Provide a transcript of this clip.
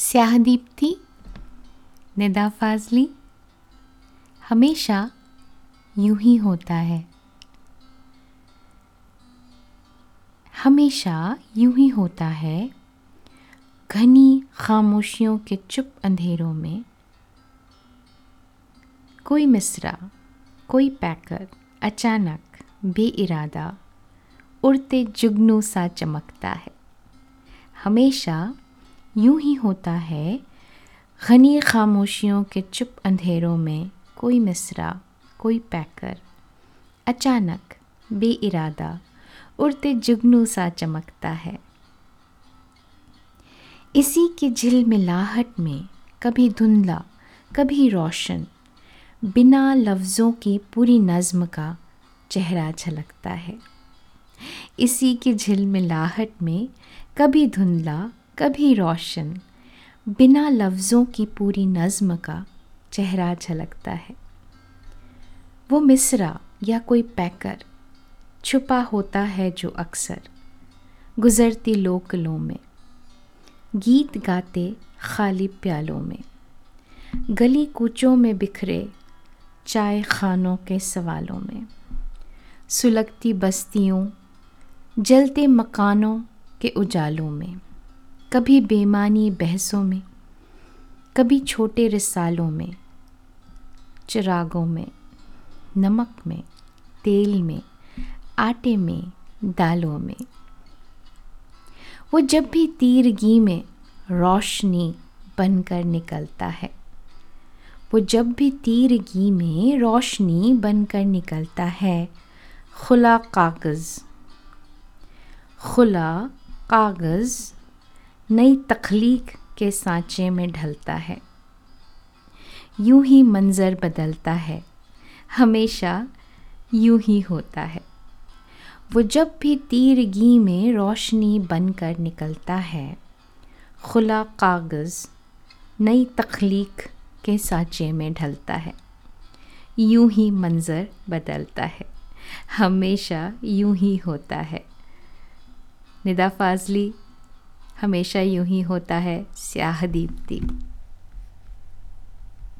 स्याह दीप्ति निदा फाजली, हमेशा यूँ ही होता है। हमेशा यूँ ही होता है, घनी खामोशियों के चुप अंधेरों में। कोई मिसरा, कोई पैकर, अचानक, बेइरादा, उड़ते जुगनू सा चमकता है। हमेशा यूँ ही होता है, घनी खामोशियों के चुप अंधेरों में कोई मिसरा, कोई पैकर, अचानक, बेइरादा, उड़ते जुगनू सा चमकता है। इसी की झिलमिलाहट में कभी धुंधला, कभी रोशन, बिना लफ्ज़ों की पूरी नज़्म का चेहरा झलकता है। इसी की झिलमिलाहट में कभी धुंधला कभी रोशन, बिना लफ्ज़ों की पूरी नज़्म का चेहरा झलकता है। वो मिसरा या कोई पैकर, छुपा होता है जो अक्सर, गुज़रती लोकलों में। गीत गाते खाली प्यालों में, गली कूचों में बिखरे चाय खानों के सवालों में। सुलगती बस्तियों, जलते मकानों के उजालों में। कभी बेमानी बहसों में, कभी छोटे रिसालों में, चिरागों में, नमक में, तेल में, आटे में, दालों में। वो जब भी तीरगी में रोशनी बनकर निकलता है, वो जब भी तीरगी में रोशनी बनकर निकलता है, खुला कागज़ खुला कागज़ नई तख्लीक के सांचे में ढलता है। यूँ ही मंज़र बदलता है। हमेशा यूँ ही होता है। वो जब भी तीरगी में रोशनी बनकर निकलता है, खुला कागज़ नई तख्लीक के सांचे में ढलता है। यूँ ही मंज़र बदलता है। हमेशा यूँ ही होता है। निदा फाजली हमेशा यूँ ही होता है स्याह दीप्ति।